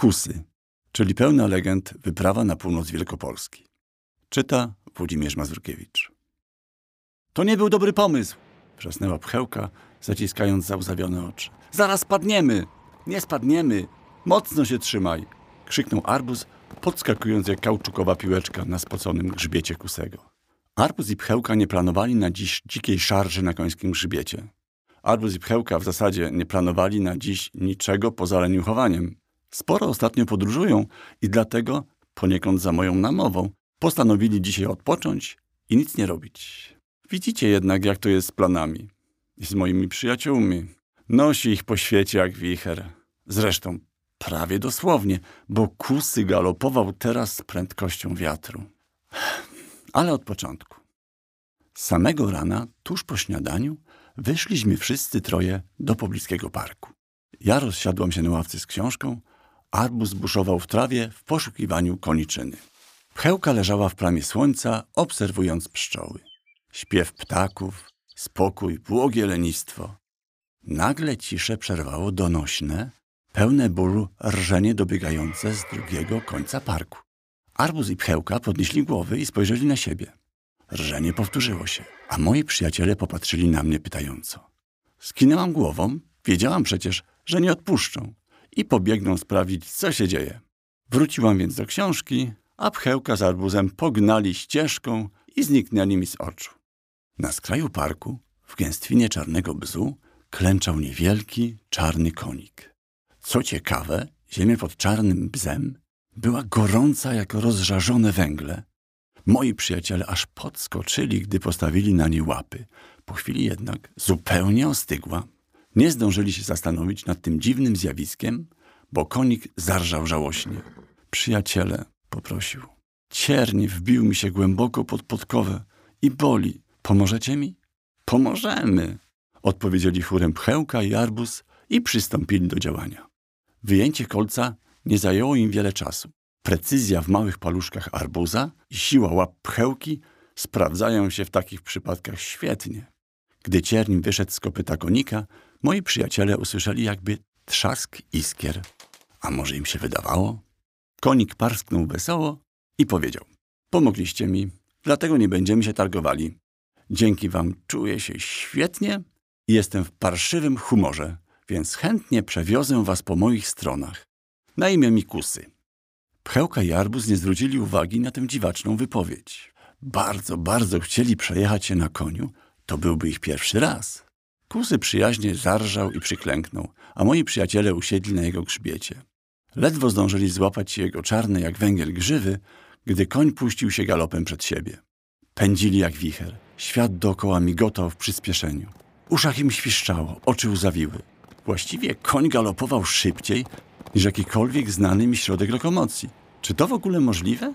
Kusy, czyli pełna legend wyprawa na północ Wielkopolski. Czyta Włodzimierz Mazurkiewicz. To nie był dobry pomysł, wrzasnęła pchełka, zaciskając załzawione oczy. Zaraz spadniemy! Nie spadniemy! Mocno się trzymaj! krzyknął arbuz, podskakując jak kauczukowa piłeczka na spoconym grzbiecie kusego. Arbuz i pchełka nie planowali na dziś dzikiej szarży na końskim grzbiecie. Arbuz i pchełka w zasadzie nie planowali na dziś niczego poza leniuchowaniem. Sporo ostatnio podróżują i dlatego, poniekąd za moją namową, postanowili dzisiaj odpocząć i nic nie robić. Widzicie jednak, jak to jest z planami. I z moimi przyjaciółmi. Nosi ich po świecie jak wicher. Zresztą prawie dosłownie, bo kusy galopował teraz z prędkością wiatru. Ale od początku. Samego rana, tuż po śniadaniu, wyszliśmy wszyscy troje do pobliskiego parku. Ja rozsiadłam się na ławce z książką, arbuz buszował w trawie w poszukiwaniu koniczyny. Pchełka leżała w plamie słońca, obserwując pszczoły. Śpiew ptaków, spokój, błogie lenistwo. Nagle ciszę przerwało donośne, pełne bólu rżenie dobiegające z drugiego końca parku. Arbuz i Pchełka podnieśli głowy i spojrzeli na siebie. Rżenie powtórzyło się, a moi przyjaciele popatrzyli na mnie pytająco. Skinęłam głową, wiedziałam przecież, że nie odpuszczą i pobiegną sprawdzić, co się dzieje. Wróciłam więc do książki, a Pchełka z arbuzem pognali ścieżką i zniknęli mi z oczu. Na skraju parku, w gęstwinie czarnego bzu, klęczał niewielki, czarny konik. Co ciekawe, ziemia pod czarnym bzem była gorąca jak rozżarzone węgle. Moi przyjaciele aż podskoczyli, gdy postawili na nie łapy. Po chwili jednak zupełnie ostygła. Nie zdążyli się zastanowić nad tym dziwnym zjawiskiem, bo konik zarżał żałośnie. Przyjaciele, poprosił. Cierń wbił mi się głęboko pod podkowę i boli. Pomożecie mi? Pomożemy, odpowiedzieli chórem Pchełka i Arbus i przystąpili do działania. Wyjęcie kolca nie zajęło im wiele czasu. Precyzja w małych paluszkach arbuza i siła łap pchełki sprawdzają się w takich przypadkach świetnie. Gdy cierń wyszedł z kopyta konika, moi przyjaciele usłyszeli jakby trzask iskier. A może im się wydawało? Konik parsknął wesoło i powiedział: Pomogliście mi, dlatego nie będziemy się targowali. Dzięki wam czuję się świetnie i jestem w parszywym humorze, więc chętnie przewiozę was po moich stronach. Na imię mi Kusy. Pchełka i Arbuz nie zwrócili uwagi na tę dziwaczną wypowiedź. Bardzo, bardzo chcieli przejechać się na koniu, to byłby ich pierwszy raz. Kusy przyjaźnie zarżał i przyklęknął, a moi przyjaciele usiedli na jego grzbiecie. Ledwo zdążyli złapać jego czarne jak węgiel grzywy, gdy koń puścił się galopem przed siebie. Pędzili jak wicher. Świat dookoła migotał w przyspieszeniu. Uszach im świszczało, oczy łzawiły. Właściwie koń galopował szybciej niż jakikolwiek znany mi środek lokomocji. Czy to w ogóle możliwe?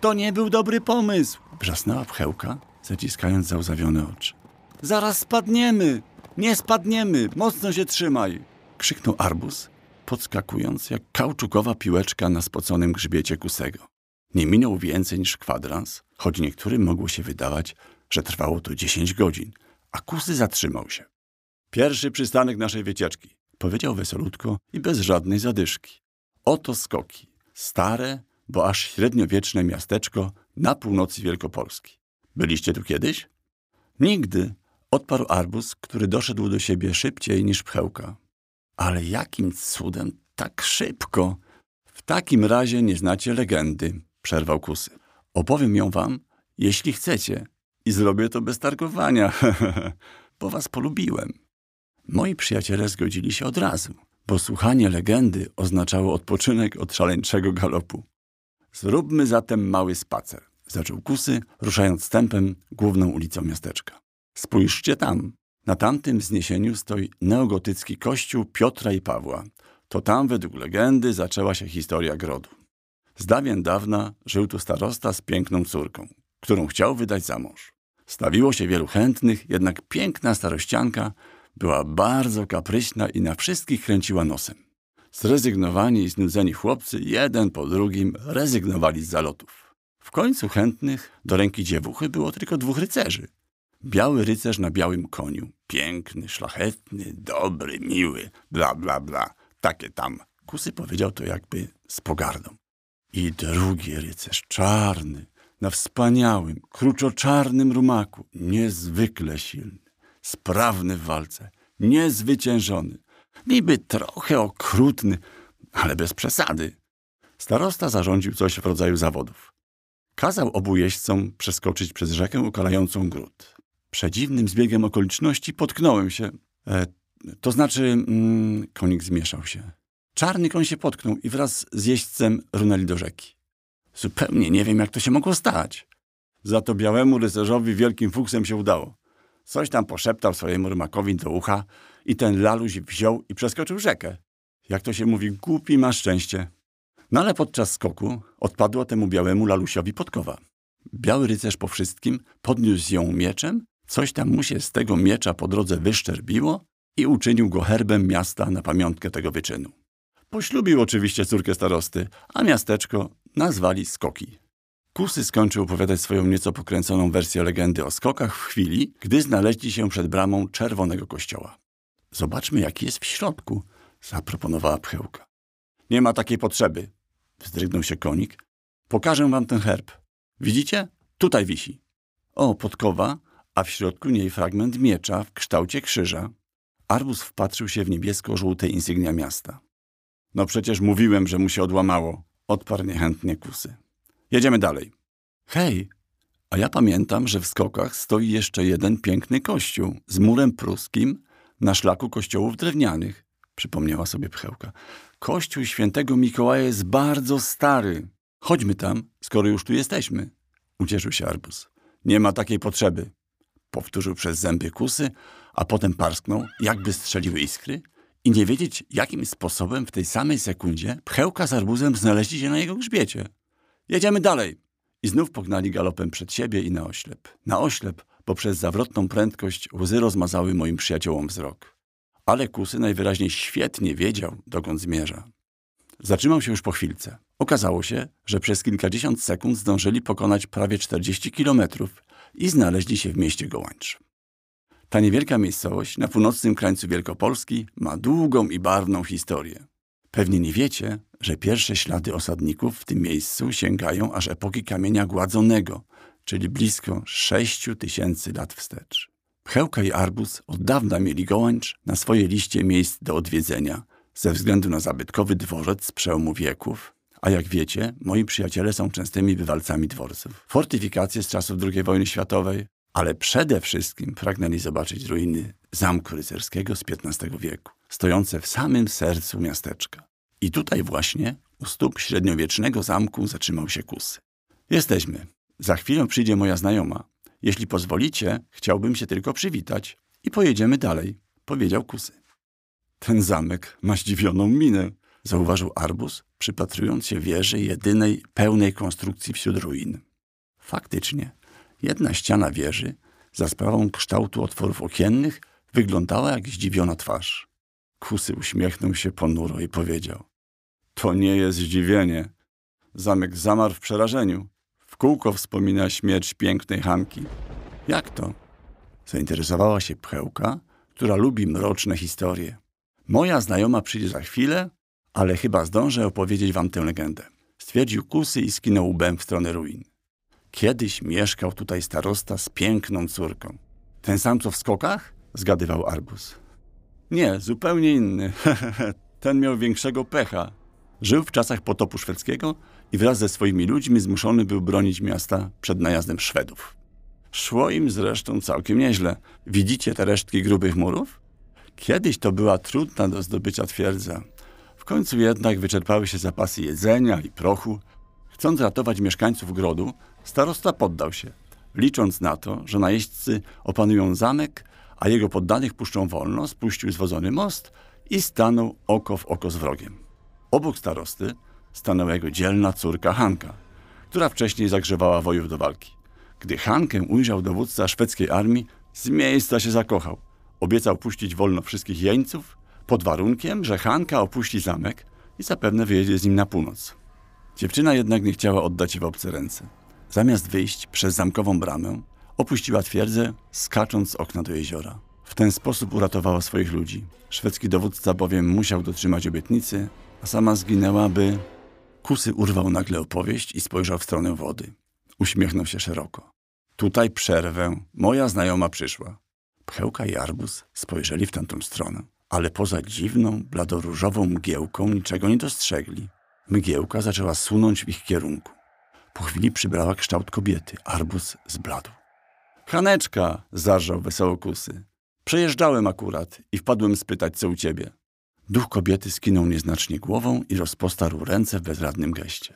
To nie był dobry pomysł, wrzasnęła pchełka, zaciskając załzawione oczy. Zaraz spadniemy! Nie spadniemy! Mocno się trzymaj! krzyknął arbuz, podskakując jak kauczukowa piłeczka na spoconym grzbiecie kusego. Nie minął więcej niż kwadrans, choć niektórym mogło się wydawać, że trwało to dziesięć godzin, a kusy zatrzymał się. Pierwszy przystanek naszej wycieczki, powiedział wesolutko i bez żadnej zadyszki. Oto skoki. Stare, bo aż średniowieczne miasteczko na północy Wielkopolski. Byliście tu kiedyś? Nigdy, odparł arbuz, który doszedł do siebie szybciej niż pchełka. Ale jakim cudem tak szybko? W takim razie nie znacie legendy, przerwał kusy. Opowiem ją wam, jeśli chcecie. I zrobię to bez targowania, bo was polubiłem. Moi przyjaciele zgodzili się od razu, bo słuchanie legendy oznaczało odpoczynek od szaleńczego galopu. Zróbmy zatem mały spacer, zaczął kusy, ruszając tempem główną ulicą miasteczka. Spójrzcie tam. Na tamtym wzniesieniu stoi neogotycki kościół Piotra i Pawła. To tam według legendy zaczęła się historia grodu. Z dawien dawna żył tu starosta z piękną córką, którą chciał wydać za mąż. Stawiło się wielu chętnych, jednak piękna starościanka była bardzo kapryśna i na wszystkich kręciła nosem. Zrezygnowani i znudzeni chłopcy jeden po drugim rezygnowali z zalotów. W końcu chętnych do ręki dziewuchy było tylko dwóch rycerzy. Biały rycerz na białym koniu. Piękny, szlachetny, dobry, miły, bla, bla, bla. Takie tam Kusy powiedział to jakby z pogardą. I drugi rycerz, czarny, na wspaniałym, kruczoczarnym rumaku, niezwykle silny, sprawny w walce, niezwyciężony, niby trochę okrutny, ale bez przesady. Starosta zarządził coś w rodzaju zawodów. Kazał obu jeźdźcom przeskoczyć przez rzekę ukalającą gród. Przedziwnym zbiegiem okoliczności potknąłem się. E, to znaczy, mm, konik zmieszał się. Czarny koń się potknął i wraz z jeźdźcem runęli do rzeki. Zupełnie nie wiem, jak to się mogło stać. Za to białemu rycerzowi wielkim fuksem się udało. Coś tam poszeptał swojemu rymakowi do ucha i ten laluś wziął i przeskoczył rzekę. Jak to się mówi, głupi ma szczęście. No ale podczas skoku odpadła temu białemu lalusiowi podkowa. Biały rycerz po wszystkim podniósł ją mieczem, coś tam mu się z tego miecza po drodze wyszczerbiło i uczynił go herbem miasta na pamiątkę tego wyczynu. Poślubił oczywiście córkę starosty, a miasteczko nazwali Skoki. Kusy skończył opowiadać swoją nieco pokręconą wersję legendy o skokach w chwili, gdy znaleźli się przed bramą czerwonego kościoła. Zobaczmy, jaki jest w środku, zaproponowała pchełka. Nie ma takiej potrzeby, wzdrygnął się konik. Pokażę wam ten herb. Widzicie? Tutaj wisi. O, podkowa, a w środku niej fragment miecza w kształcie krzyża. Arbus wpatrzył się w niebiesko-żółte insygnia miasta. No przecież mówiłem, że mu się odłamało, odparł niechętnie kusy. Jedziemy dalej. Hej, a ja pamiętam, że w skokach stoi jeszcze jeden piękny kościół z murem pruskim na szlaku kościołów drewnianych, przypomniała sobie pchełka. Kościół świętego Mikołaja jest bardzo stary. Chodźmy tam, skoro już tu jesteśmy. Ucieszył się Arbus. Nie ma takiej potrzeby. Powtórzył przez zęby kusy, a potem parsknął, jakby strzeliły iskry i nie wiedzieć, jakim sposobem w tej samej sekundzie pchełka z arbuzem znaleźli się na jego grzbiecie. Jedziemy dalej! I znów pognali galopem przed siebie i na oślep. Na oślep, bo przez zawrotną prędkość łzy rozmazały moim przyjaciołom wzrok. Ale Kusy najwyraźniej świetnie wiedział, dokąd zmierza. Zatrzymał się już po chwilce. Okazało się, że przez kilkadziesiąt sekund zdążyli pokonać prawie 40 kilometrów i znaleźli się w mieście Gołańcz. Ta niewielka miejscowość na północnym krańcu Wielkopolski ma długą i barwną historię. Pewnie nie wiecie, że pierwsze ślady osadników w tym miejscu sięgają aż epoki kamienia gładzonego, czyli blisko 6 tysięcy lat wstecz. Pchełka i Arbus od dawna mieli Gołańcz na swojej liście miejsc do odwiedzenia ze względu na zabytkowy dworzec z przełomu wieków, a jak wiecie, moi przyjaciele są częstymi bywalcami dworców. Fortyfikacje z czasów II wojny światowej, ale przede wszystkim pragnęli zobaczyć ruiny zamku rycerskiego z XV wieku, stojące w samym sercu miasteczka. I tutaj właśnie, u stóp średniowiecznego zamku, zatrzymał się Kusy. Jesteśmy. Za chwilę przyjdzie moja znajoma. Jeśli pozwolicie, chciałbym się tylko przywitać i pojedziemy dalej, powiedział Kusy. Ten zamek ma zdziwioną minę, zauważył Arbus, przypatrując się wieży jedynej pełnej konstrukcji wśród ruin. Faktycznie, jedna ściana wieży, za sprawą kształtu otworów okiennych, wyglądała jak zdziwiona twarz. Kusy uśmiechnął się ponuro i powiedział: To nie jest zdziwienie. Zamek zamarł w przerażeniu. W kółko wspomina śmierć pięknej Hanki. Jak to? Zainteresowała się pchełka, która lubi mroczne historie. Moja znajoma przyjdzie za chwilę, ale chyba zdążę opowiedzieć wam tę legendę. Stwierdził kusy i skinął łbem w stronę ruin. Kiedyś mieszkał tutaj starosta z piękną córką. Ten sam co w skokach? Zgadywał Arbus. Nie, zupełnie inny. Ten miał większego pecha. Żył w czasach potopu szwedzkiego i wraz ze swoimi ludźmi zmuszony był bronić miasta przed najazdem Szwedów. Szło im zresztą całkiem nieźle. Widzicie te resztki grubych murów? Kiedyś to była trudna do zdobycia twierdza. Końcu jednak wyczerpały się zapasy jedzenia i prochu. Chcąc ratować mieszkańców grodu, starosta poddał się, licząc na to, że najeźdźcy opanują zamek, a jego poddanych puszczą wolno, spuścił zwodzony most i stanął oko w oko z wrogiem. Obok starosty stanęła jego dzielna córka Hanka, która wcześniej zagrzewała wojów do walki. Gdy Hankę ujrzał dowódca szwedzkiej armii, z miejsca się zakochał. Obiecał puścić wolno wszystkich jeńców, pod warunkiem, że Hanka opuści zamek i zapewne wyjedzie z nim na północ. Dziewczyna jednak nie chciała oddać się w obce ręce. Zamiast wyjść przez zamkową bramę, opuściła twierdzę, skacząc z okna do jeziora. W ten sposób uratowała swoich ludzi. Szwedzki dowódca bowiem musiał dotrzymać obietnicy a sama zginęłaby. Kusy urwał nagle opowieść i spojrzał w stronę wody. Uśmiechnął się szeroko. Tutaj przerwę. Moja znajoma przyszła. Pchełka i arbuz spojrzeli w tamtą stronę, ale poza dziwną, bladoróżową mgiełką niczego nie dostrzegli. Mgiełka zaczęła sunąć w ich kierunku. Po chwili przybrała kształt kobiety. Arbuz zbladł. Haneczka! zarżał wesoło kusy. Przejeżdżałem akurat i wpadłem spytać, co u ciebie. Duch kobiety skinął nieznacznie głową i rozpostarł ręce w bezradnym geście.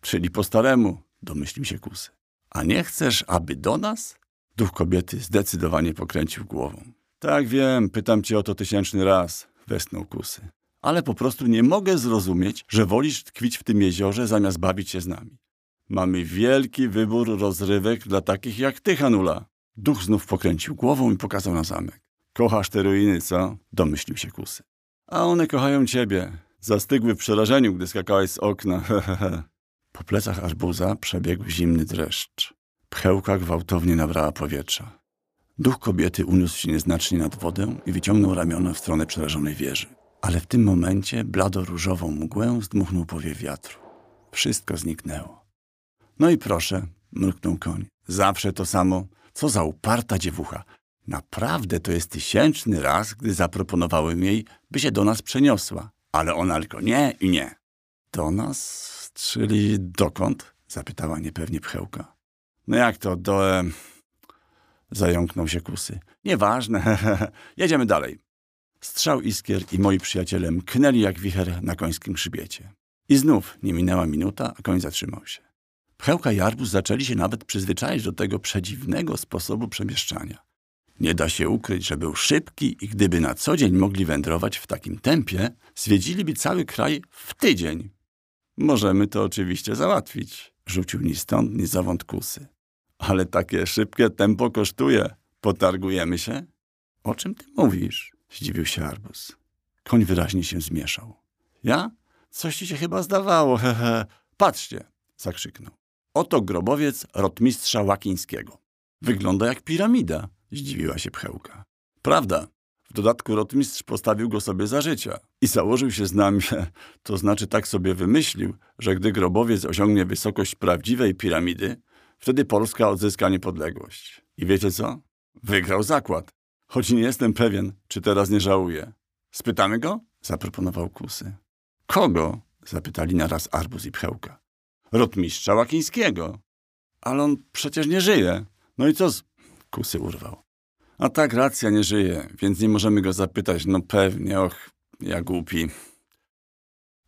Czyli po staremu, domyślił się kusy. A nie chcesz, aby do nas? Duch kobiety zdecydowanie pokręcił głową. Tak wiem, pytam cię o to tysięczny raz, westnął kusy. Ale po prostu nie mogę zrozumieć, że wolisz tkwić w tym jeziorze zamiast bawić się z nami. Mamy wielki wybór rozrywek dla takich jak ty, Hanula. Duch znów pokręcił głową i pokazał na zamek. Kochasz te ruiny, co? Domyślił się kusy. A one kochają ciebie. Zastygły w przerażeniu, gdy skakałeś z okna. po plecach arbuza przebiegł zimny dreszcz. Pchełka gwałtownie nabrała powietrza. Duch kobiety uniósł się nieznacznie nad wodę i wyciągnął ramiona w stronę przerażonej wieży. Ale w tym momencie blado-różową mgłę zdmuchnął powiew wiatru. Wszystko zniknęło. No i proszę, mruknął koń. Zawsze to samo. Co za uparta dziewucha. Naprawdę to jest tysięczny raz, gdy zaproponowałem jej, by się do nas przeniosła. Ale ona tylko nie i nie. Do nas? Czyli dokąd? Zapytała niepewnie pchełka. No jak to, do... E... Zająknął się kusy. Nieważne, jedziemy dalej. Strzał iskier i moi przyjaciele mknęli jak wicher na końskim grzbiecie. I znów nie minęła minuta, a koń zatrzymał się. Pchełka i arbuz zaczęli się nawet przyzwyczaić do tego przedziwnego sposobu przemieszczania. Nie da się ukryć, że był szybki i gdyby na co dzień mogli wędrować w takim tempie, zwiedziliby cały kraj w tydzień. Możemy to oczywiście załatwić, rzucił ni stąd, ni zawąd kusy. Ale takie szybkie tempo kosztuje. Potargujemy się? O czym ty mówisz? Zdziwił się arbuz. Koń wyraźnie się zmieszał. Ja? Coś ci się chyba zdawało, hehe. Patrzcie, zakrzyknął. Oto grobowiec rotmistrza Łakińskiego. Wygląda jak piramida, zdziwiła się pchełka. Prawda. W dodatku rotmistrz postawił go sobie za życia i założył się z nami, to znaczy tak sobie wymyślił, że gdy grobowiec osiągnie wysokość prawdziwej piramidy, wtedy Polska odzyska niepodległość. I wiecie co? Wygrał zakład. Choć nie jestem pewien, czy teraz nie żałuje. Spytamy go? Zaproponował Kusy. Kogo? Zapytali naraz Arbuz i Pchełka. Rotmistrza Łakińskiego. Ale on przecież nie żyje. No i co z... Kusy urwał. A tak, racja, nie żyje, więc nie możemy go zapytać. No pewnie, och, ja głupi.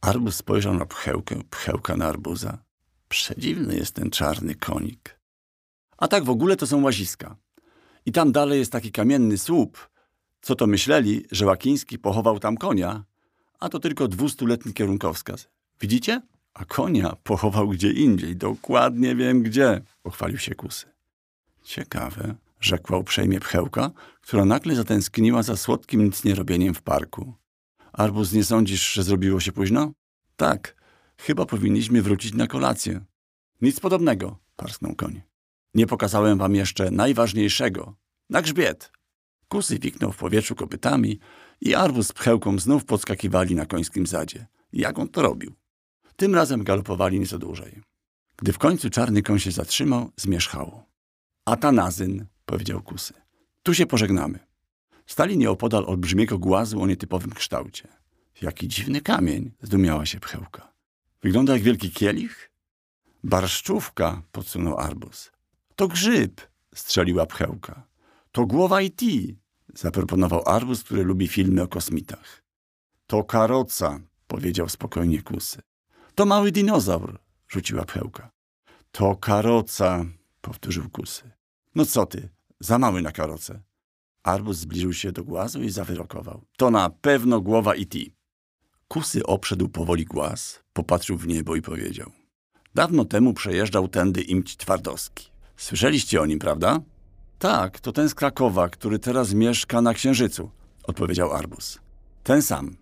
Arbuz spojrzał na pchełkę, pchełka na arbuza. Przedziwny jest ten czarny konik. A tak w ogóle to są łaziska. I tam dalej jest taki kamienny słup. Co to myśleli, że Łakiński pochował tam konia? A to tylko dwustuletni kierunkowskaz. Widzicie? A konia pochował gdzie indziej. Dokładnie wiem gdzie, pochwalił się Kusy. Ciekawe, rzekła uprzejmie pchełka, która nagle zatęskniła za słodkim nic nie robieniem w parku. Arbuz, nie sądzisz, że zrobiło się późno? Tak, chyba powinniśmy wrócić na kolację. Nic podobnego, parsknął koń. Nie pokazałem wam jeszcze najważniejszego. Na grzbiet! Kusy wiknął w powietrzu kopytami i arbuz z pchełką znów podskakiwali na końskim zadzie. Jak on to robił? Tym razem galopowali nieco dłużej. Gdy w końcu czarny koń się zatrzymał, zmierzchało. Atanazyn, powiedział Kusy. Tu się pożegnamy. Stali nieopodal olbrzymiego głazu o nietypowym kształcie. Jaki dziwny kamień, zdumiała się pchełka. Wygląda jak wielki kielich? Barszczówka, podsunął arbuz. To grzyb, strzeliła pchełka. To głowa IT, zaproponował arbuz, który lubi filmy o kosmitach. To karoca, powiedział spokojnie Kusy. To mały dinozaur, rzuciła pchełka. To karoca, powtórzył Kusy. No co ty, za mały na karocę. Arbuz zbliżył się do głazu i zawyrokował. To na pewno głowa IT. Kusy obszedł powoli głaz, popatrzył w niebo i powiedział. Dawno temu przejeżdżał tędy imć Twardowski. Słyszeliście o nim, prawda? Tak, to ten z Krakowa, który teraz mieszka na Księżycu, odpowiedział Arbus. Ten sam.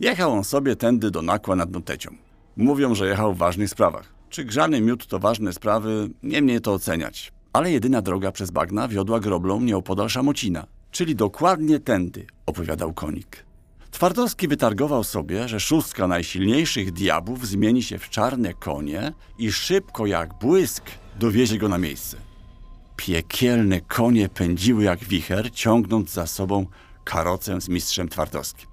Jechał on sobie tędy do Nakła nad Notecią. Mówią, że jechał w ważnych sprawach. Czy grzany miód to ważne sprawy, nie mnie to oceniać. Ale jedyna droga przez bagna wiodła groblą nieopodal Szamocina, czyli dokładnie tędy, opowiadał konik. Twardowski wytargował sobie, że szóstka najsilniejszych diabłów zmieni się w czarne konie i szybko jak błysk dowiezie go na miejsce. Piekielne konie pędziły jak wicher, ciągnąc za sobą karocę z mistrzem Twardowskim.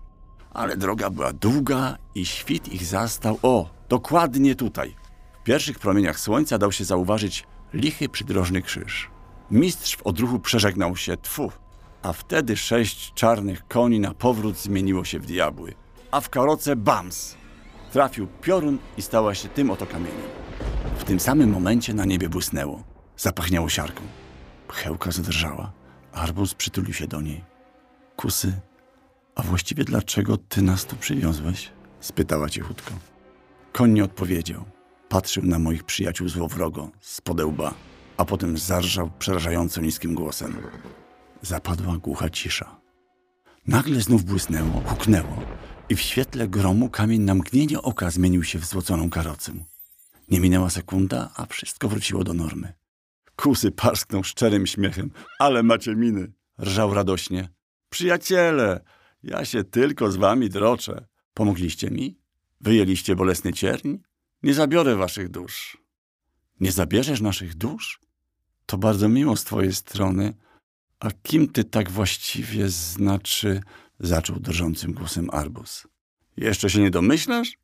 Ale droga była długa i świt ich zastał, o, dokładnie tutaj. W pierwszych promieniach słońca dał się zauważyć lichy przydrożny krzyż. Mistrz w odruchu przeżegnał się, tfu, a wtedy sześć czarnych koni na powrót zmieniło się w diabły. A w karoce bams! Trafił piorun i stała się tym oto kamieniem. W tym samym momencie na niebie błysnęło. Zapachniało siarką. Pchełka zadrżała. Arbuz przytulił się do niej. Kusy, a właściwie dlaczego ty nas tu przywiozłeś? Spytała cichutko. Koń nie odpowiedział. Patrzył na moich przyjaciół złowrogo, z podełba, a potem zarżał przerażająco niskim głosem. Zapadła głucha cisza. Nagle znów błysnęło, huknęło i w świetle gromu kamień na mgnienie oka zmienił się w złoconą karocę. Nie minęła sekunda, a wszystko wróciło do normy. Kusy parsknął szczerym śmiechem. Ale macie miny! Rżał radośnie. Przyjaciele, ja się tylko z wami droczę. Pomogliście mi? Wyjęliście bolesny cierń? Nie zabiorę waszych dusz. Nie zabierzesz naszych dusz? To bardzo miło z twojej strony. A kim ty tak właściwie znaczy? Zaczął drżącym głosem Arbus. Jeszcze się nie domyślasz?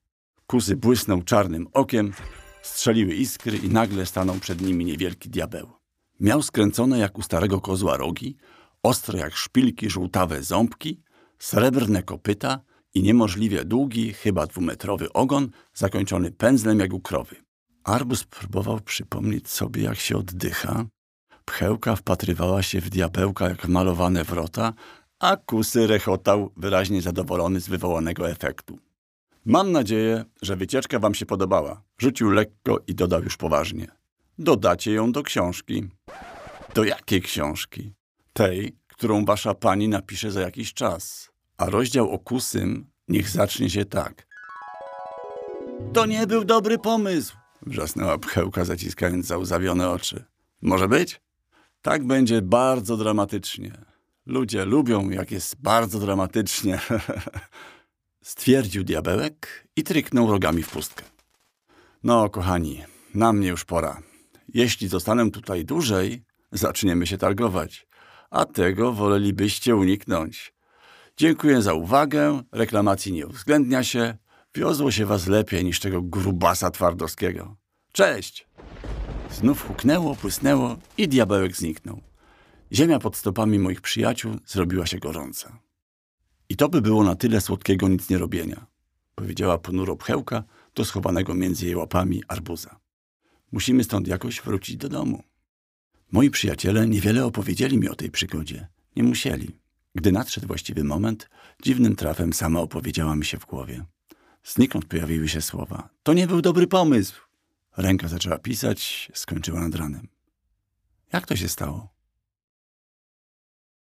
Kusy błysnął czarnym okiem, strzeliły iskry i nagle stanął przed nimi niewielki diabeł. Miał skręcone jak u starego kozła rogi, ostre jak szpilki żółtawe ząbki, srebrne kopyta i niemożliwie długi, chyba dwumetrowy ogon, zakończony pędzlem jak u krowy. Arbus próbował przypomnieć sobie, jak się oddycha. Pchełka wpatrywała się w diabełka jak malowane wrota, a kusy rechotał, wyraźnie zadowolony z wywołanego efektu. Mam nadzieję, że wycieczka wam się podobała. Rzucił lekko i dodał już poważnie. Dodacie ją do książki. Do jakiej książki? Tej, którą wasza pani napisze za jakiś czas. A rozdział o kusym niech zacznie się tak. To nie był dobry pomysł, wrzasnęła pchełka, zaciskając załzawione oczy. Może być? Tak będzie bardzo dramatycznie. Ludzie lubią, jak jest bardzo dramatycznie. Stwierdził diabełek i tryknął rogami w pustkę. No, kochani, na mnie już pora. Jeśli zostanę tutaj dłużej, zaczniemy się targować. A tego wolelibyście uniknąć. Dziękuję za uwagę, reklamacji nie uwzględnia się. Wiozło się was lepiej niż tego grubasa twardowskiego. Cześć! Znów huknęło, płysnęło i diabełek zniknął. Ziemia pod stopami moich przyjaciół zrobiła się gorąca. I to by było na tyle słodkiego nic nie robienia, powiedziała ponuro pchełka do schowanego między jej łapami arbuza. Musimy stąd jakoś wrócić do domu. Moi przyjaciele niewiele opowiedzieli mi o tej przygodzie. Nie musieli. Gdy nadszedł właściwy moment, dziwnym trafem sama opowiedziała mi się w głowie. Znikąd pojawiły się słowa. To nie był dobry pomysł. Ręka zaczęła pisać, skończyła nad ranem. Jak to się stało?